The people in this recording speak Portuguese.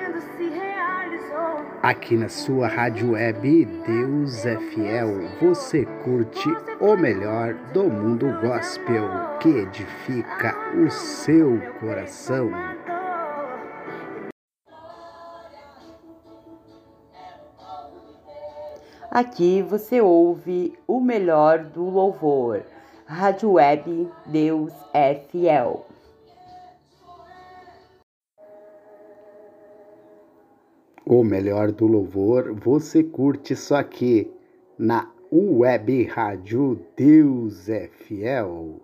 lindo se realizou. Aqui na sua rádio web Deus é Fiel, você curte o melhor do mundo gospel que edifica o seu coração. Aqui você ouve o melhor do louvor. Rádio Web Deus é Fiel. O melhor do louvor você curte só aqui na Web Rádio Deus é Fiel.